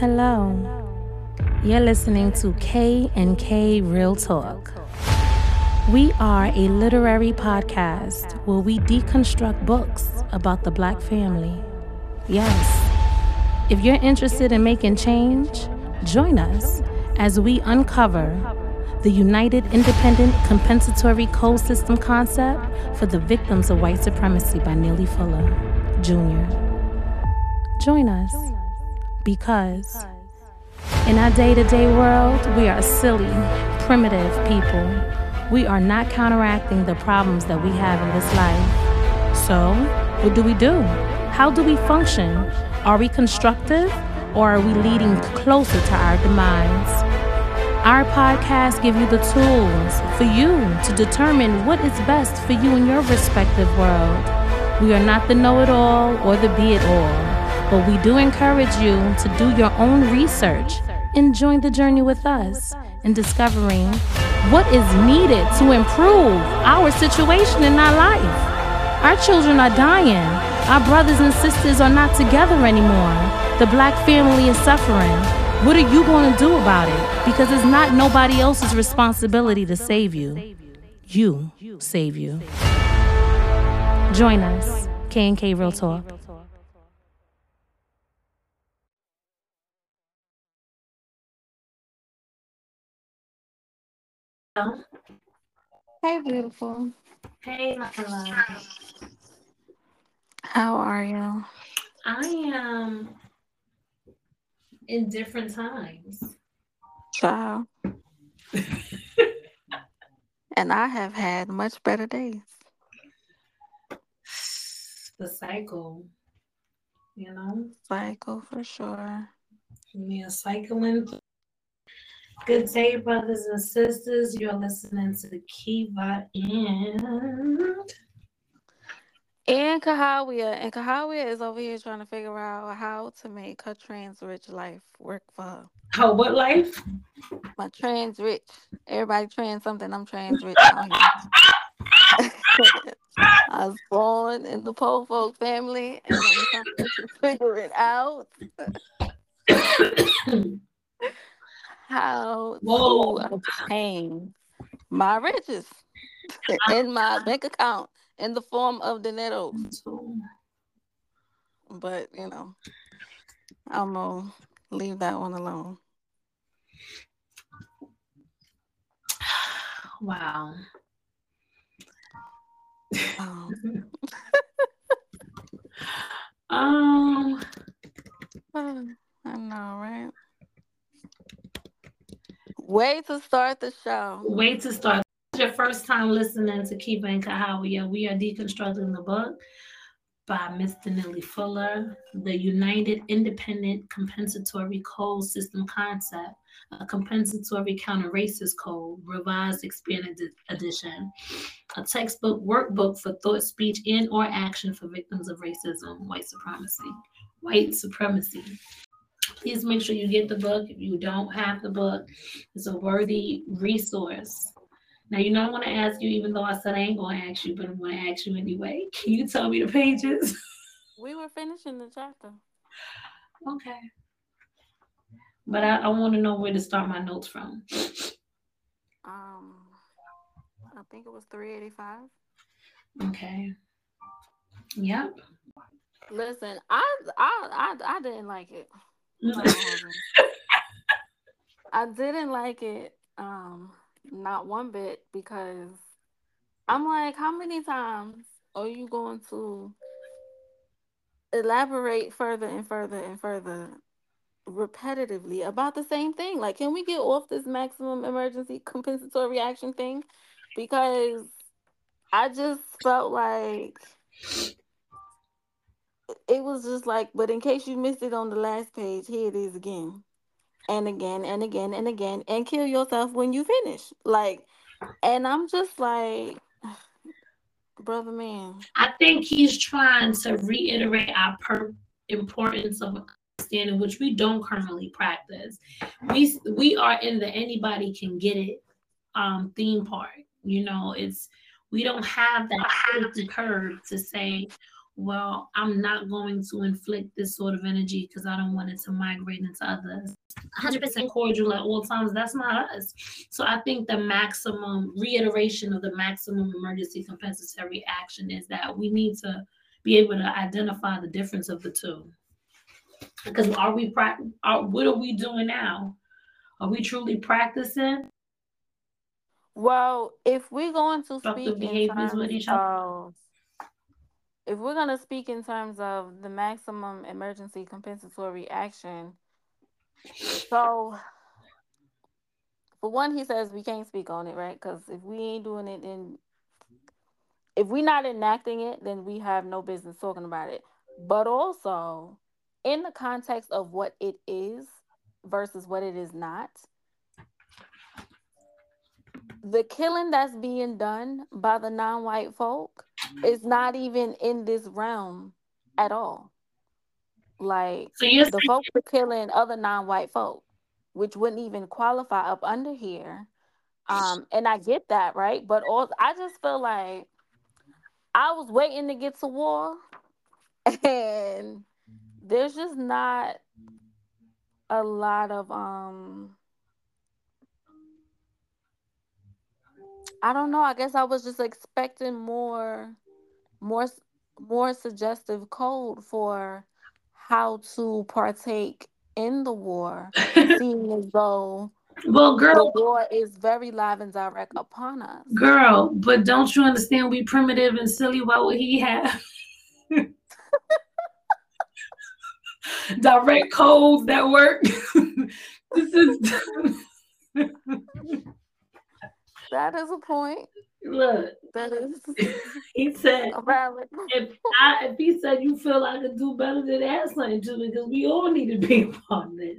Hello. You're listening to K and K Real Talk. We are a literary podcast where we deconstruct books about the black family. Yes. If you're interested in making change, join us as we uncover the United Independent Compensatory Code System concept for the victims of white supremacy by Neely Fuller, Jr. Join us because in our day to day world, we are silly, primitive people. We are not counteracting the problems that we have in this life. So, what do we do? How do we function? Are we constructive or are we leading closer to our demise? Our podcast give you the tools for you to determine what is best for you in your respective world. We are not the know-it-all or the be-it-all but we do encourage you to do your own research and join the journey with us in discovering what is needed to improve our situation in our life. Our children are dying. Our brothers and sisters are not together anymore. The black family is suffering. What are you going to do about it? Because it's not nobody else's responsibility to save you. You save you. Join us, K&K Real Talk. Hey, beautiful. Hey, my love. How are you? I am in different times. Wow. and I have had much better days. The cycle, you know? Cycle for sure. Yeah, cycling Good day, brothers and sisters. You're listening to the Kiva and and Kahawia. And Kahawia is over here trying to figure out how to make her trans rich life work for her. How what life? My trans rich. Everybody trans something. I'm trans rich. I was born in the pole folk family and I'm trying to figure it out. how Whoa. to obtain my riches in my bank account in the form of dinero. But you know, I'm gonna leave that one alone. Wow. Um, um I know, right? Way to start the show. Way to start. your first time listening to Kiva and Kahawia. We are deconstructing the book by Mr. Neely Fuller, The United Independent Compensatory Code System Concept, a compensatory counter racist code, revised expanded edition, a textbook workbook for thought, speech, and or action for victims of racism, white supremacy, white supremacy, please make sure you get the book. If you don't have the book, it's a worthy resource. Now, you know, I want to ask you, even though I said I ain't going to ask you, but I'm going to ask you anyway. Can you tell me the pages? We were finishing the chapter. Okay. But I, I want to know where to start my notes from. Um, I think it was 385. Okay. Yep. Listen, I I I, I didn't like it. I didn't like it, um, not one bit, because I'm like, how many times are you going to elaborate further and further and further repetitively about the same thing? Like, can we get off this maximum emergency compensatory action thing? Because I just felt like it was just like, but in case you missed it on the last page, here it is again. And again and again and again and kill yourself when you finish. Like and I'm just like brother man. I think he's trying to reiterate our per- importance of understanding which we don't currently practice. We we are in the anybody can get it um theme park. You know, it's we don't have that curve to say well, I'm not going to inflict this sort of energy because I don't want it to migrate into others. 100% cordial at all times. That's not us. So I think the maximum reiteration of the maximum emergency compensatory action is that we need to be able to identify the difference of the two. Because are we are, what are we doing now? Are we truly practicing? Well, if we're going to speak in terms of if we're going to speak in terms of the maximum emergency compensatory action, so for one, he says we can't speak on it, right? Because if we ain't doing it, then if we're not enacting it, then we have no business talking about it. But also, in the context of what it is versus what it is not, the killing that's being done by the non-white folk is not even in this realm at all. Like so the folks are killing other non-white folk, which wouldn't even qualify up under here. Um, and I get that, right? But also, I just feel like I was waiting to get to war, and there's just not a lot of um I don't know. I guess I was just expecting more, more, more suggestive code for how to partake in the war, seeing as though well, girl, the war is very live and direct upon us. Girl, but don't you understand? We primitive and silly. What would he have? direct codes that work. this is. That is a point. Look, that is. he said, if I, if he said you feel I could do better than add something to it, because we all need to be a part of this.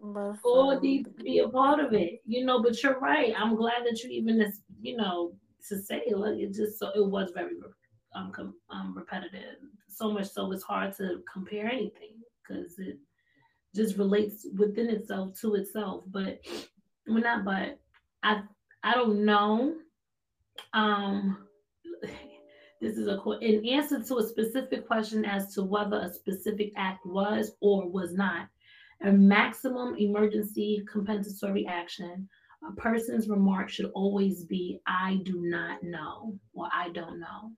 Listen. All need to be a part of it, you know. But you're right. I'm glad that you even, you know, to say like it just so it was very um, um repetitive. So much so it's hard to compare anything because it just relates within itself to itself. But we're not. But I I don't know. Um, this is a in answer to a specific question as to whether a specific act was or was not a maximum emergency compensatory action. A person's remark should always be, "I do not know" or "I don't know."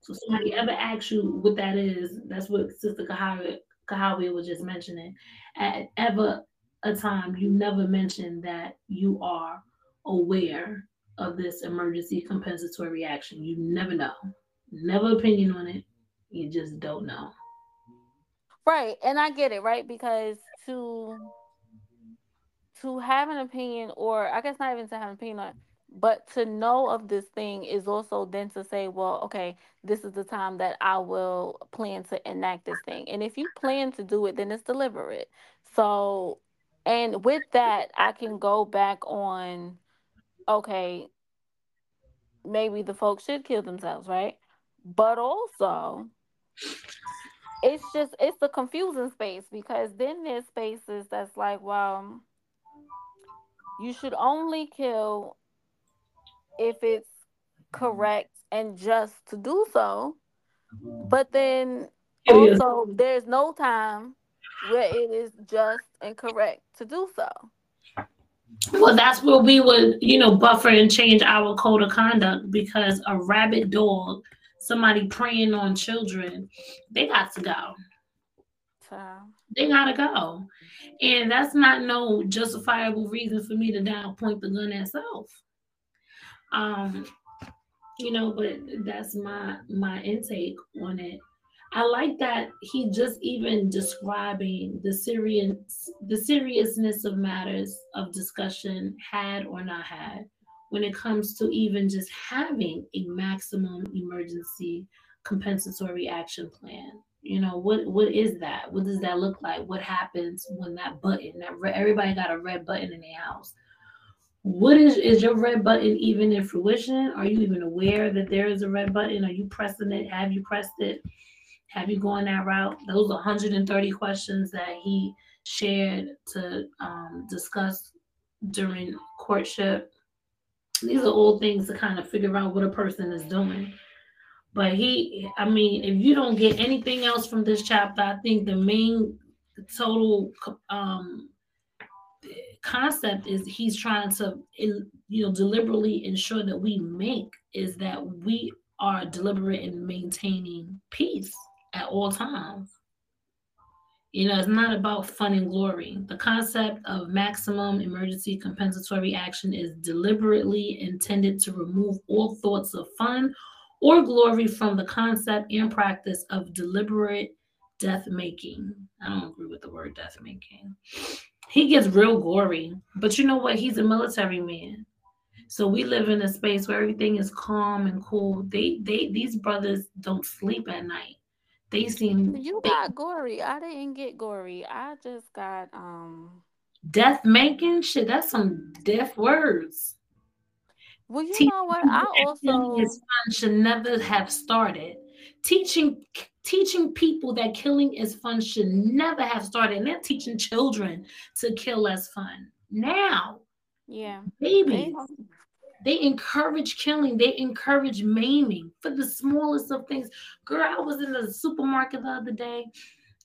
So somebody ever asks you what that is, that's what Sister Kahawi, Kahawi was just mentioning. At ever a time, you never mention that you are aware of this emergency compensatory action. You never know. Never opinion on it. You just don't know. Right. And I get it, right? Because to to have an opinion or I guess not even to have an opinion on but to know of this thing is also then to say, well, okay, this is the time that I will plan to enact this thing. And if you plan to do it, then it's deliberate. So, and with that, I can go back on okay, maybe the folks should kill themselves, right? But also, it's just it's a confusing space because then there's spaces that's like, well, you should only kill if it's correct and just to do so. But then also there's no time where it is just and correct to do so. Well, that's where we would, you know, buffer and change our code of conduct because a rabid dog, somebody preying on children, they got to go. They gotta go. And that's not no justifiable reason for me to now point the gun at self. Um, you know, but that's my my intake on it. I like that he just even describing the Syrian the seriousness of matters of discussion had or not had when it comes to even just having a maximum emergency compensatory action plan. You know, what what is that? What does that look like? What happens when that button, that re- everybody got a red button in their house. What is is your red button even in fruition? Are you even aware that there is a red button? Are you pressing it? Have you pressed it? Have you gone that route? Those 130 questions that he shared to um, discuss during courtship. These are all things to kind of figure out what a person is doing. But he, I mean, if you don't get anything else from this chapter, I think the main total um concept is he's trying to you know deliberately ensure that we make is that we are deliberate in maintaining peace at all times you know, it's not about fun and glory. The concept of maximum emergency compensatory action is deliberately intended to remove all thoughts of fun or glory from the concept and practice of deliberate death making. I don't agree with the word death making. He gets real gory, but you know what? He's a military man. So we live in a space where everything is calm and cool. They they these brothers don't sleep at night. They seem you they, got gory. I didn't get gory. I just got um death making shit. That's some death words. Well, you Teaching know what? I also his fun should never have started. Teaching teaching people that killing is fun should never have started. And they're teaching children to kill as fun. Now, yeah, baby. They encourage killing. They encourage maiming for the smallest of things. Girl, I was in the supermarket the other day,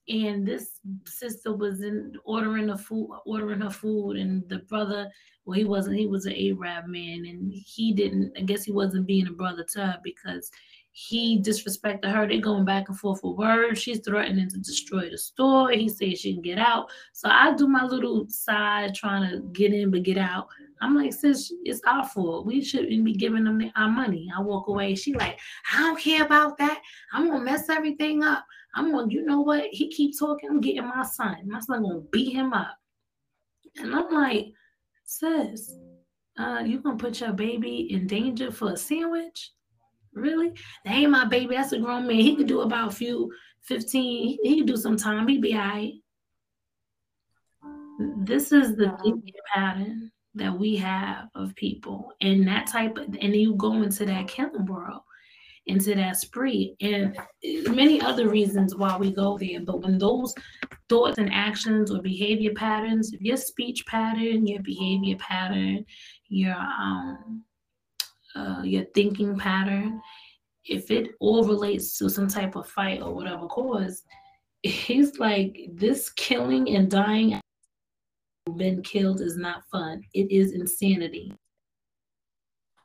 and this sister was in ordering a food, ordering her food, and the brother, well, he wasn't. He was an Arab man, and he didn't. I guess he wasn't being a brother to her because he disrespected her. They're going back and forth with words. She's threatening to destroy the store. He says she can get out. So I do my little side trying to get in but get out. I'm like, sis, it's our fault. We shouldn't be giving them our money. I walk away. She like, I don't care about that. I'm gonna mess everything up. I'm gonna, you know what? He keep talking. I'm getting my son. My son gonna beat him up. And I'm like, sis, uh, you gonna put your baby in danger for a sandwich? Really? That ain't my baby. That's a grown man. He could do about a few 15. He, could do some time. He'd be all right. This is the thinking pattern that we have of people and that type of and you go into that killing world into that spree and many other reasons why we go there but when those thoughts and actions or behavior patterns your speech pattern your behavior pattern your um uh, your thinking pattern if it all relates to some type of fight or whatever cause he's like this killing and dying been killed is not fun. It is insanity.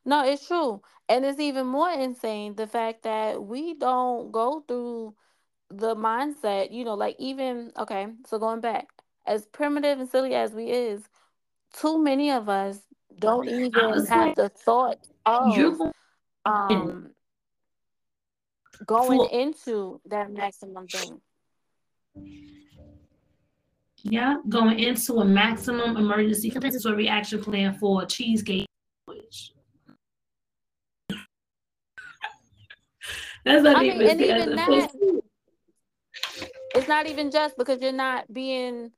No, it's true. And it's even more insane the fact that we don't go through the mindset, you know, like even okay, so going back, as primitive and silly as we is, too many of us don't even have like, the thought of um going for, into that maximum thing. Yeah, going into a maximum emergency compensatory reaction plan for cheesecake. That's not I even, mean, and even that, it's not even just because you're not being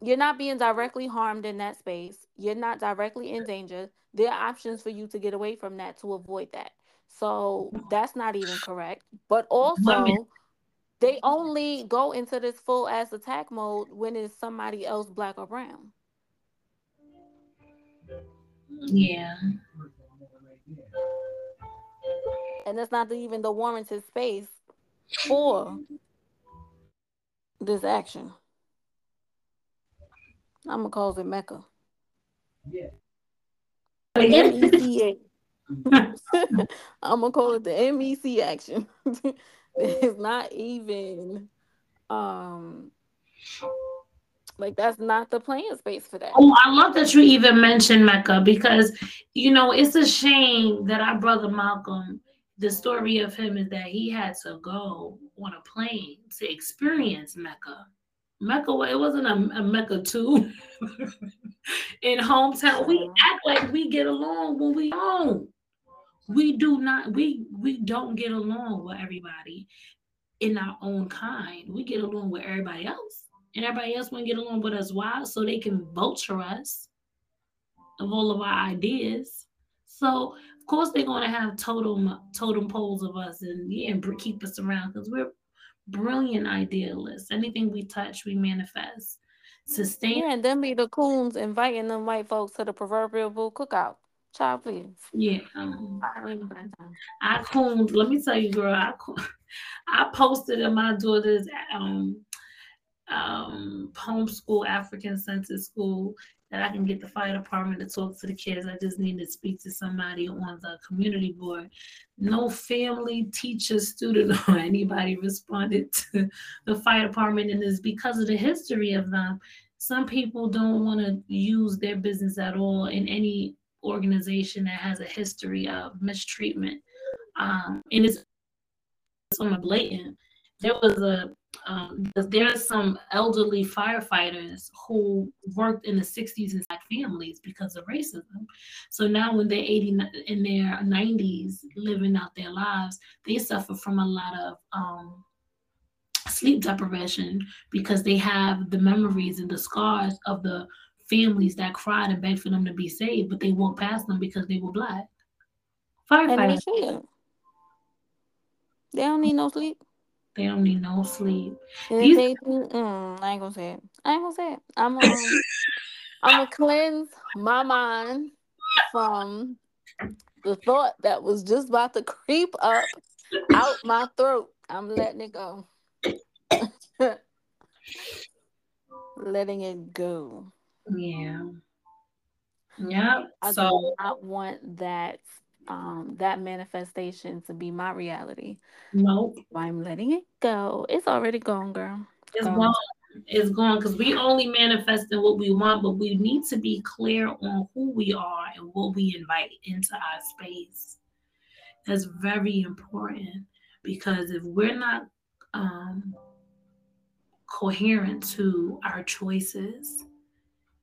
you're not being directly harmed in that space. You're not directly in danger. There are options for you to get away from that to avoid that. So that's not even correct. But also they only go into this full ass attack mode when it's somebody else, black or brown. Yeah. And that's not even the warranted space for this action. I'm gonna call it Mecca. Yeah. M-E-C-A. I'm gonna call it the MEC action. It's not even um like that's not the playing space for that. Oh, I love that you even mentioned Mecca because you know it's a shame that our brother Malcolm, the story of him is that he had to go on a plane to experience Mecca. Mecca, it wasn't a, a Mecca too. In hometown, we act like we get along when we don't we do not we we don't get along with everybody in our own kind. We get along with everybody else. And everybody else want to get along with us. Why? So they can vulture us of all of our ideas. So of course they're going to have totem totem poles of us and yeah, and keep us around because we're brilliant idealists. Anything we touch, we manifest. Sustain. Yeah, and then be the coons inviting them white folks to the proverbial cookout Child, please. Yeah. Um, I cooned. Let me tell you, girl. I I posted in my daughter's um um homeschool African Center School that I can get the fire department to talk to the kids. I just need to speak to somebody on the community board. No family, teacher, student, or anybody responded to the fire department, and it's because of the history of them. Some people don't want to use their business at all in any organization that has a history of mistreatment. Um, and it's somewhat blatant. There was a um, there are some elderly firefighters who worked in the 60s in black families because of racism. So now when they're 80 in their 90s living out their lives, they suffer from a lot of um, sleep deprivation because they have the memories and the scars of the families that cried and begged for them to be saved, but they walked past them because they were black. Firefighters. They, they don't need no sleep. They don't need no sleep. These... They, mm, I ain't gonna say it. I ain't gonna say it. I'm gonna, I'm gonna cleanse my mind from the thought that was just about to creep up out my throat. I'm letting it go. letting it go. Yeah. Yeah. I so I want that um that manifestation to be my reality. Nope. I'm letting it go. It's already gone, girl. It's gone. gone. It's gone because we only manifest in what we want, but we need to be clear on who we are and what we invite into our space. That's very important because if we're not um, coherent to our choices,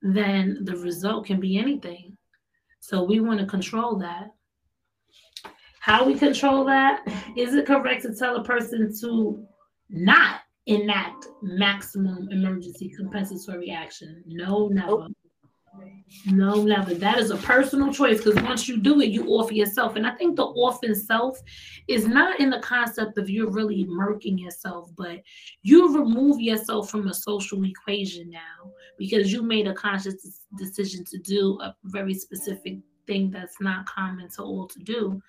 then the result can be anything. So we want to control that. How we control that? Is it correct to tell a person to not enact maximum emergency compensatory action? No, never. No, never. That is a personal choice because once you do it, you offer yourself. And I think the offer self is not in the concept of you're really murking yourself, but you remove yourself from a social equation now because you made a conscious decision to do a very specific thing that's not common to all to do.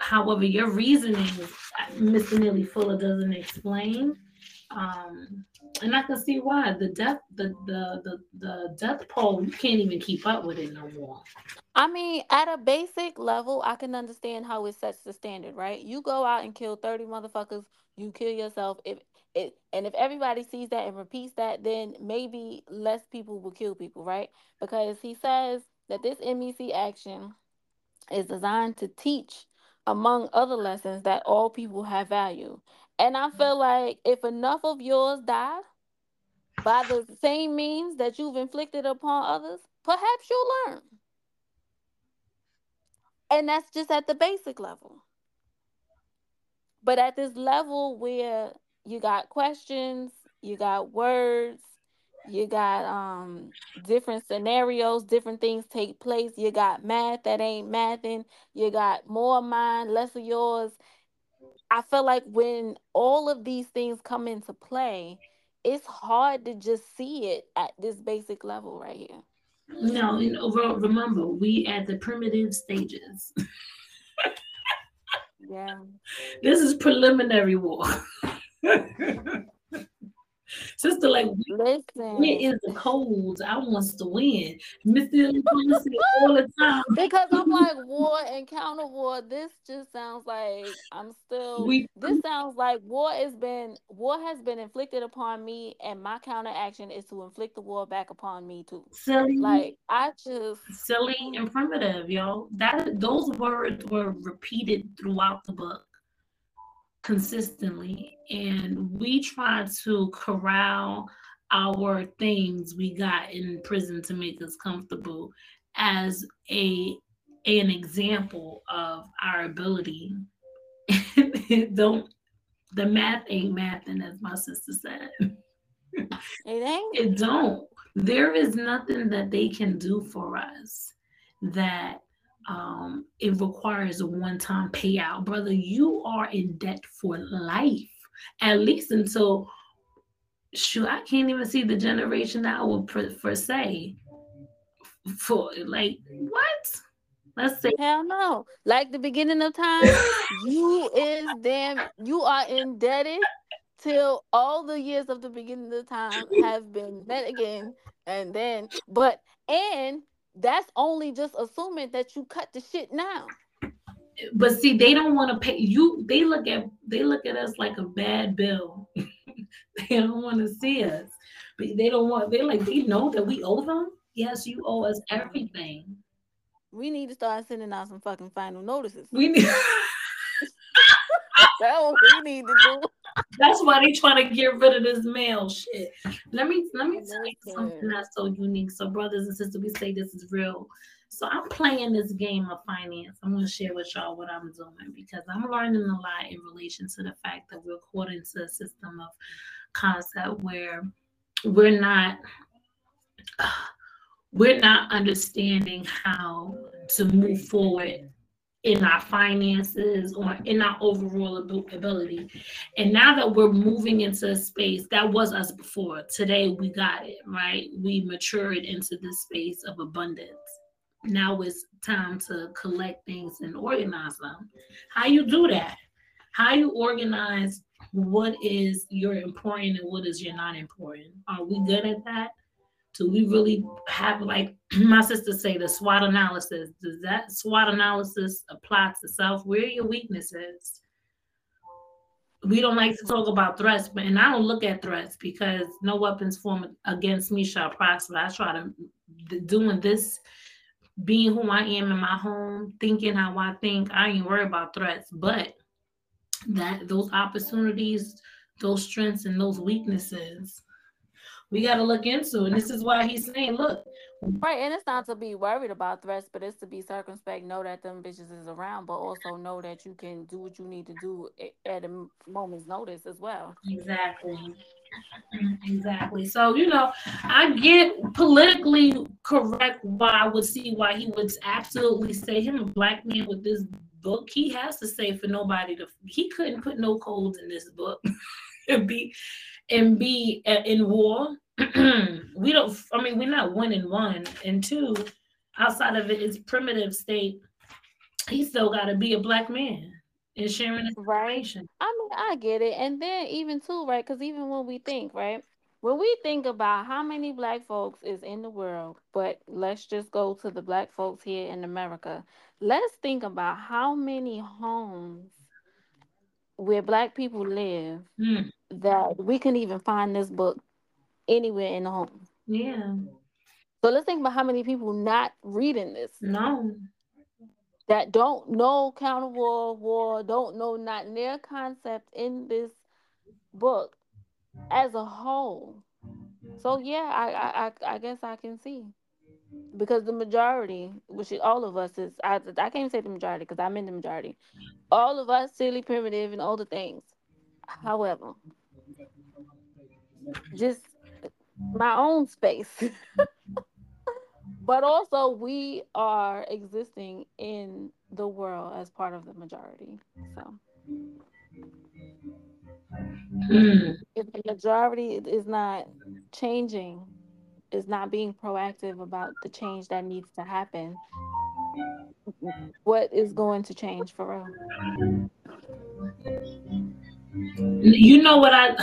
However, your reasoning, Mr. Neely Fuller doesn't explain. Um, and I can see why the death, the the the the death poll, you can't even keep up with it no more. I mean, at a basic level, I can understand how it sets the standard, right? You go out and kill thirty motherfuckers, you kill yourself. If it and if everybody sees that and repeats that, then maybe less people will kill people, right? Because he says that this MEC action is designed to teach among other lessons that all people have value. And I feel like if enough of yours die by the same means that you've inflicted upon others, perhaps you'll learn. And that's just at the basic level. But at this level where you got questions, you got words, you got um different scenarios different things take place. You got math that ain't mathing. You got more of mine less of yours. I feel like when all of these things come into play it's hard to just see it at this basic level right here. No and overall remember we at the primitive stages. Yeah. This is preliminary war Sister, like, Listen. where is the codes? I wants to win. Mr. all the time. Because I'm like, war and counter war, this just sounds like I'm still we, this sounds like war has been war has been inflicted upon me, and my counter action is to inflict the war back upon me too. Silly. Like I just silly and primitive, yo. That those words were repeated throughout the book consistently and we try to corral our things we got in prison to make us comfortable as a an example of our ability. Don't the math ain't mathing as my sister said. It don't. There is nothing that they can do for us that um, it requires a one-time payout, brother. You are in debt for life, at least until shoot. I can't even see the generation that I would per, per se for like what? Let's say hell no. Like the beginning of time, you is damn you are indebted till all the years of the beginning of the time have been met again and then but and that's only just assuming that you cut the shit now. But see they don't want to pay you they look at they look at us like a bad bill. They don't want to see us. But they don't want they like they know that we owe them? Yes you owe us everything. We need to start sending out some fucking final notices. We need that's what we need to do that's why they trying to get rid of this mail shit. Let me let me tell you something that's so unique. So, brothers and sisters, we say this is real. So I'm playing this game of finance. I'm gonna share with y'all what I'm doing because I'm learning a lot in relation to the fact that we're caught into a system of concept where we're not we're not understanding how to move forward in our finances or in our overall ability. And now that we're moving into a space that was us before, today we got it, right? We matured into this space of abundance. Now it's time to collect things and organize them. How you do that? How you organize what is your important and what is your not important? Are we good at that? Do we really have like my sister say the SWOT analysis? Does that SWOT analysis apply to self? Where are your weaknesses? We don't like to talk about threats, but and I don't look at threats because no weapons formed against me shall prosper. I try to doing this, being who I am in my home, thinking how I think. I ain't worried about threats, but that those opportunities, those strengths, and those weaknesses we got to look into. And this is why he's saying, look. Right. And it's not to be worried about threats, but it's to be circumspect, know that them bitches is around, but also know that you can do what you need to do at a moment's notice as well. Exactly. Exactly. So, you know, I get politically correct why I would see why he would absolutely say him a black man with this book. He has to say for nobody to, he couldn't put no codes in this book be and be uh, in war. we don't. I mean, we're not one in one, and two, outside of it, its primitive state. He still got to be a black man and sharing information. Right. I mean, I get it, and then even too, right? Because even when we think, right, when we think about how many black folks is in the world, but let's just go to the black folks here in America. Let's think about how many homes where black people live mm. that we can even find this book anywhere in the home. Yeah. So let's think about how many people not reading this. No. That don't know counter war war, don't know not near concept in this book as a whole. So yeah, I I I guess I can see because the majority, which is all of us, is I I can't say the majority because I'm in the majority. All of us silly, primitive, and all the things. However, just my own space. but also we are existing in the world as part of the majority. So mm. if the majority is not changing is not being proactive about the change that needs to happen, what is going to change for real? You know what I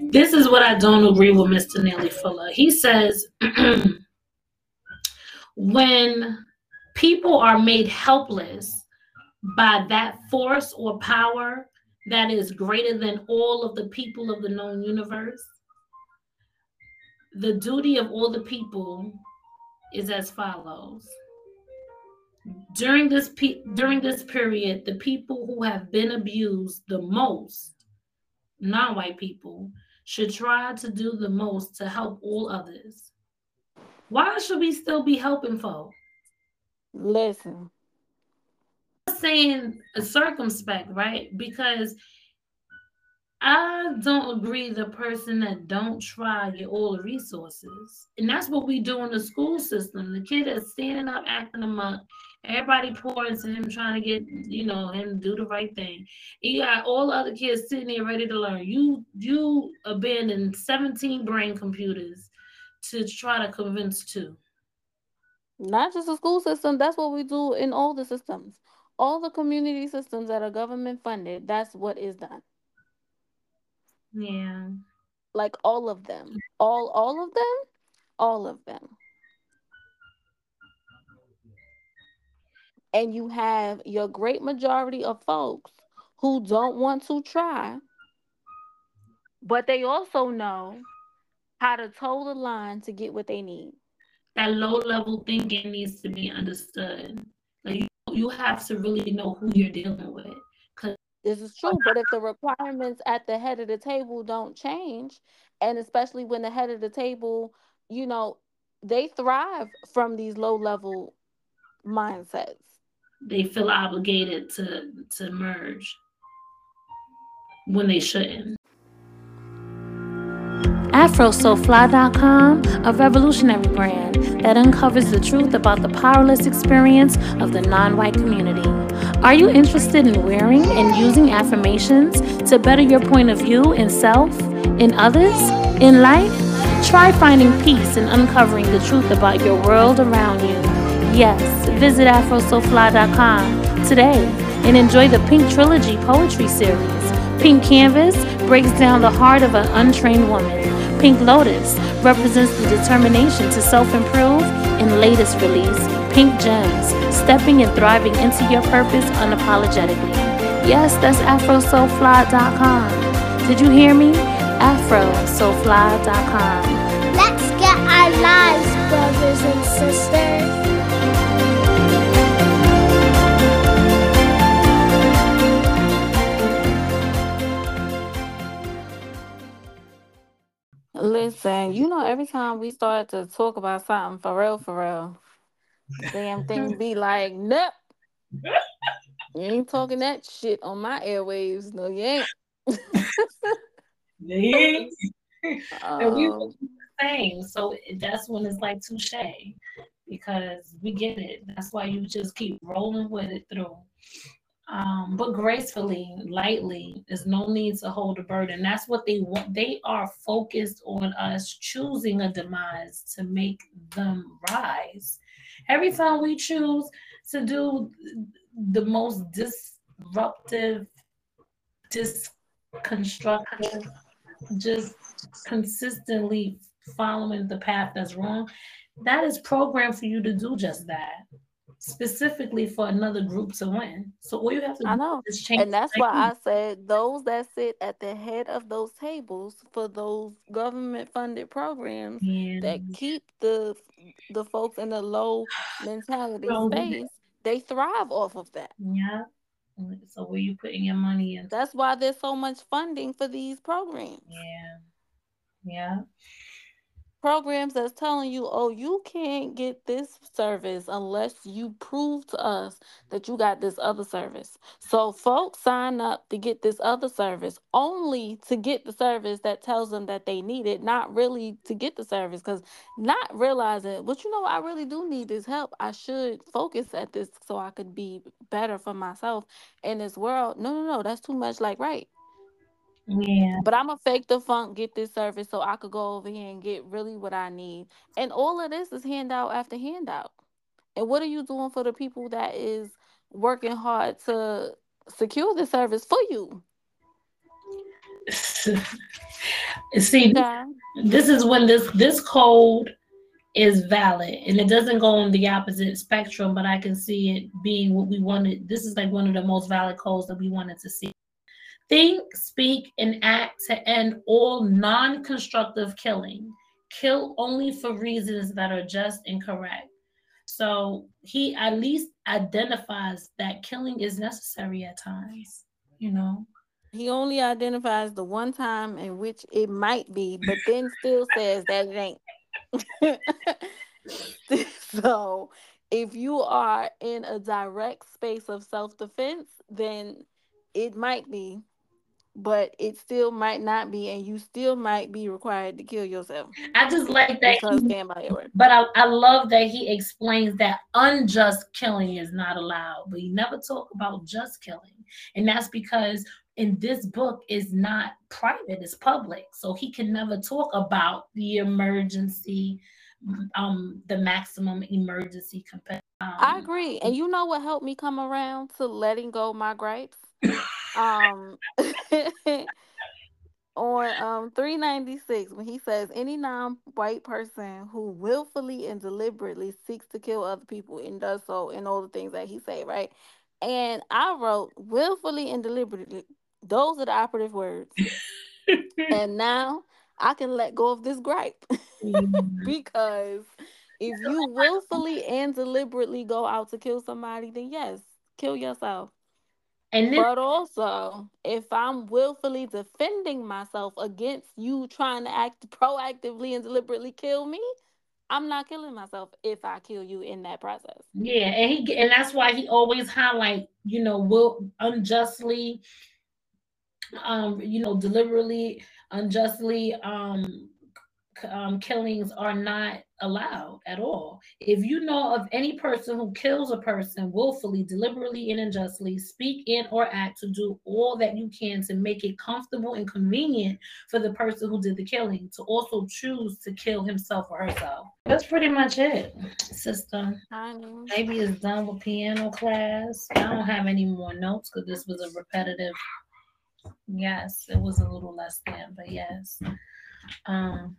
this is what I don't agree with Mr. Neely Fuller. He says when people are made helpless by that force or power that is greater than all of the people of the known universe, the duty of all the people is as follows. During this pe- during this period, the people who have been abused the most, non-white people, should try to do the most to help all others. Why should we still be helping folk? Listen. I'm saying circumspect, right? Because I don't agree the person that don't try get all the resources. And that's what we do in the school system. The kid that's standing up acting amok, everybody pouring into him trying to get, you know, him do the right thing. You got all the other kids sitting there ready to learn. You you abandoned 17 brain computers to try to convince two. Not just the school system. That's what we do in all the systems. All the community systems that are government funded, that's what is done. Yeah. Like all of them. All all of them? All of them. And you have your great majority of folks who don't want to try, but they also know how to toe the line to get what they need. That low level thinking needs to be understood. Like you, you have to really know who you're dealing with. This is true, but if the requirements at the head of the table don't change, and especially when the head of the table, you know, they thrive from these low level mindsets. They feel obligated to to merge when they shouldn't. AfroSoFly.com, a revolutionary brand that uncovers the truth about the powerless experience of the non white community. Are you interested in wearing and using affirmations to better your point of view in self, in others, in life? Try finding peace and uncovering the truth about your world around you. Yes, visit AfroSoFly.com today and enjoy the Pink Trilogy Poetry Series. Pink Canvas breaks down the heart of an untrained woman. Pink Lotus represents the determination to self improve. And latest release, Pink Gems, stepping and thriving into your purpose unapologetically. Yes, that's AfroSoFly.com. Did you hear me? AfroSoFly.com. Let's get our lives, brothers and sisters. Every time we start to talk about something for real, for real, damn thing be like, nope. You ain't talking that shit on my airwaves. No, you ain't. ain't. and we um, were the same. So that's when it's like touche because we get it. That's why you just keep rolling with it through um, but gracefully, lightly. There's no need to hold a burden. That's what they want. They are focused on us choosing a demise to make them rise. Every time we choose to do the most disruptive, disconstructive, just consistently following the path that's wrong, that is programmed for you to do just that specifically for another group to win. So all you have to I know. is change. And that's why I said those that sit at the head of those tables for those government funded programs yeah. that keep the the folks in the low mentality so, space, they thrive off of that. Yeah. So where you putting your money in? That's why there's so much funding for these programs. Yeah. Yeah programs that's telling you, oh, you can't get this service unless you prove to us that you got this other service. So folks sign up to get this other service only to get the service that tells them that they need it, not really to get the service because not realizing, but you know, I really do need this help. I should focus at this so I could be better for myself in this world. No, no, no, that's too much like right. Yeah. But I'm gonna fake the funk, get this service so I could go over here and get really what I need. And all of this is handout after handout. And what are you doing for the people that is working hard to secure the service for you? See, yeah. this is when this this code is valid and it doesn't go on the opposite spectrum, but I can see it being what we wanted. This is like one of the most valid codes that we wanted to see. Think, speak, and act to end all non constructive killing. Kill only for reasons that are just and correct. So he at least identifies that killing is necessary at times, you know. He only identifies the one time in which it might be, but then still says that it ain't. so if you are in a direct space of self defense, then it might be but it still might not be, and you still might be required to kill yourself. I just like that. He, but I, I love that he explains that unjust killing is not allowed, but he never talk about just killing, and that's because in this book is not private; it's public, so he can never talk about the emergency um the maximum emergency compensation. Um, I agree. And you know what helped me come around to letting go my gripes? um on um 396 when he says any non-white person who willfully and deliberately seeks to kill other people and does so and all the things that he say, right? And I wrote willfully and deliberately. Those are the operative words. and now I can let go of this gripe mm-hmm. because if you willfully and deliberately go out to kill somebody, then yes, kill yourself. And this- but also, if I'm willfully defending myself against you trying to act proactively and deliberately kill me, I'm not killing myself if I kill you in that process. Yeah, and he and that's why he always highlight, you know, will unjustly, um, you know, deliberately, unjustly, um, um, killings are not allowed at all. If you know of any person who kills a person willfully, deliberately, and unjustly, speak in or act to do all that you can to make it comfortable and convenient for the person who did the killing to also choose to kill himself or herself. That's pretty much it, sister. Maybe it's done with piano class. I don't have any more notes because this was a repetitive. Yes, it was a little less than, but yes. Um,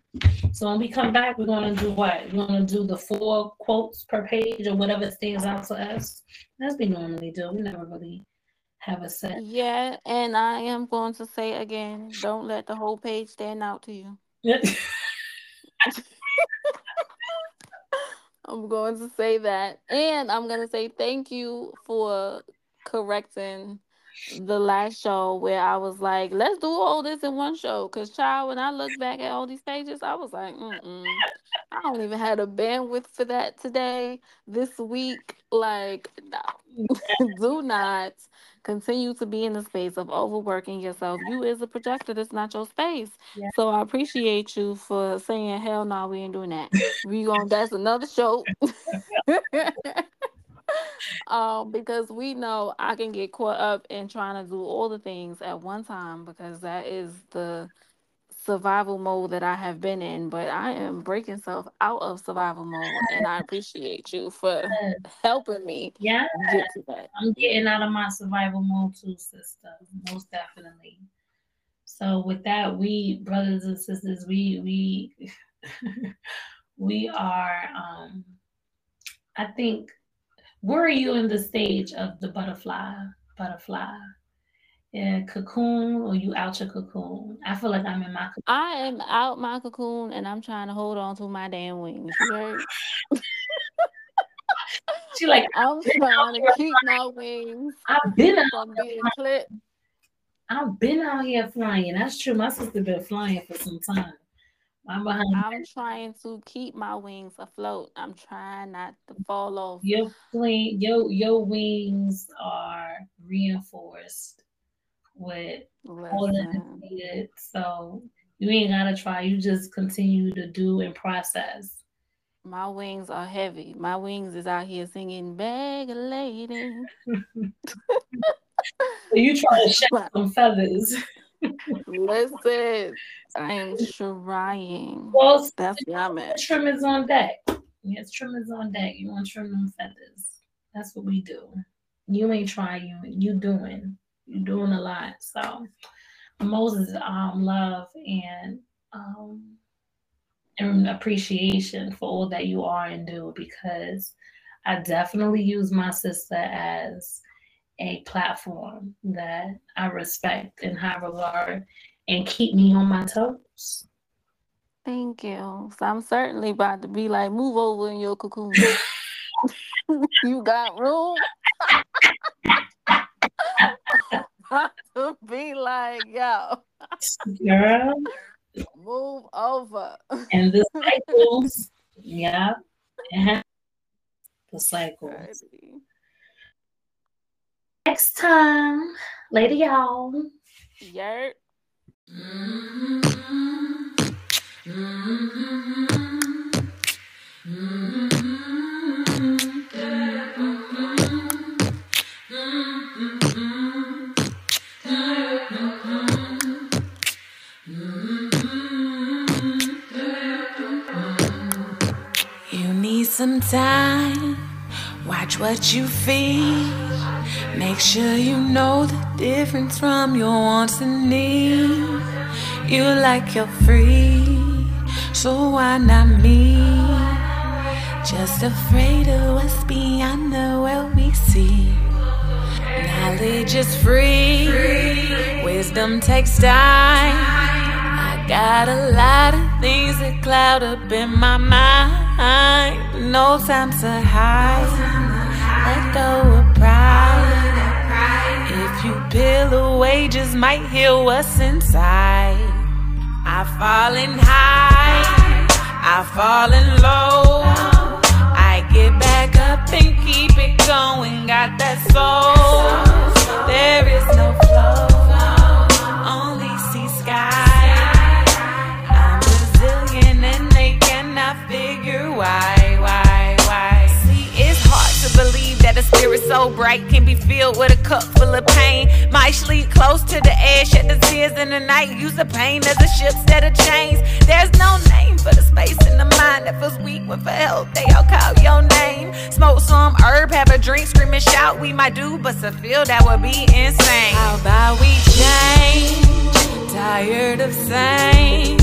so when we come back, we're going to do what? We're going to do the four quotes per page or whatever stands out to us, as we normally do. We never really have a set. Yeah, and I am going to say again, don't let the whole page stand out to you. I'm going to say that. And I'm going to say thank you for correcting the last show where I was like, let's do all this in one show. Cause child, when I look back at all these pages, I was like, mm I don't even have a bandwidth for that today, this week. Like, no. do not continue to be in the space of overworking yourself. You is a projector, that's not your space. Yeah. So I appreciate you for saying, hell no, we ain't doing that. We going that's another show. um, because we know I can get caught up in trying to do all the things at one time because that is the survival mode that I have been in. But I am breaking self out of survival mode, and I appreciate you for helping me. Yeah, get to that. I'm getting out of my survival mode too, sister. Most definitely. So with that, we brothers and sisters, we we we are. um I think where are you in the stage of the butterfly? Butterfly. Yeah, cocoon, or you out your cocoon? I feel like I'm in my cocoon. I am out my cocoon and I'm trying to hold on to my damn wings. She like I'm trying to keep my wings. I've been out being clipped. I've been out here flying. That's true. My sister been flying for some time. I'm behind. I'm trying to keep my wings afloat. I'm trying not to fall off. Your wing, your your wings are reinforced with all that needed. So you ain't gotta try. You just continue to do and process. My wings are heavy. My wings is out here singing "Bag Lady." you trying to shed some feathers. Listen, I am trying. Well, that's at. Trim is on deck. Yes, trim is on deck. You want to trim them feathers. That's what we do. You ain't trying. You you doing. You doing a lot. So Moses um love and um and appreciation for all that you are and do because I definitely use my sister as a platform that I respect and high regard and keep me on my toes. Thank you. So I'm certainly about to be like, move over in your cocoon. you got room. to be like, yo, girl, move over. and the cycles, yeah, the cycles. Next time, later, y'all. Yert. Mm-hmm. Mm-hmm. some time. Watch what you feed. Make sure you know the difference from your wants and needs. You like you're free, so why not me? Just afraid of what's beyond the world we see. Knowledge is free, wisdom takes time. I got a lot of things that cloud up in my mind. No time to hide. Let go peel away, just might heal what's inside. I falling high, I falling low. I get back up and keep it going. Got that soul. There is no a spirit so bright can be filled with a cup full of pain. Might sleep close to the edge, shed the tears in the night. Use the pain as a ship set of chains. There's no name for the space in the mind that feels weak when for help. They all call your name. Smoke some herb, have a drink, scream and shout. We might do, but to feel that would be insane. How about we change? Tired of saying.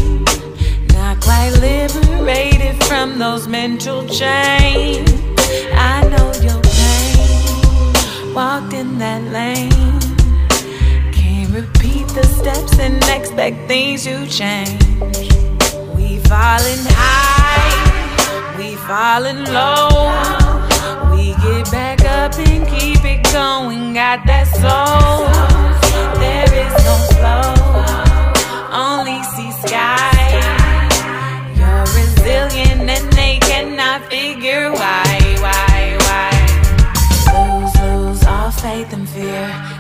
Not quite liberated from those mental chains. Walked in that lane. Can't repeat the steps and expect things to change. We falling high, we falling low. We get back up and keep it going. Got that soul. There is no flow, only see sky. You're resilient and they cannot figure why, why, fear.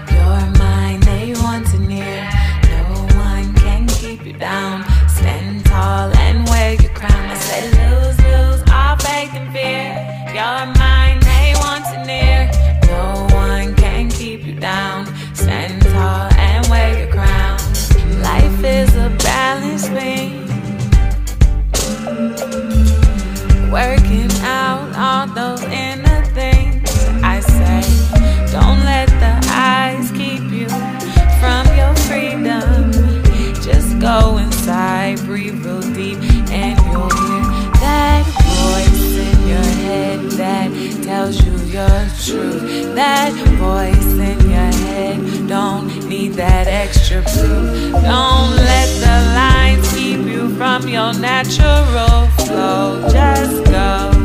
I breathe real deep and you'll hear that voice in your head that tells you your truth. That voice in your head don't need that extra proof. Don't let the lines keep you from your natural flow. Just go.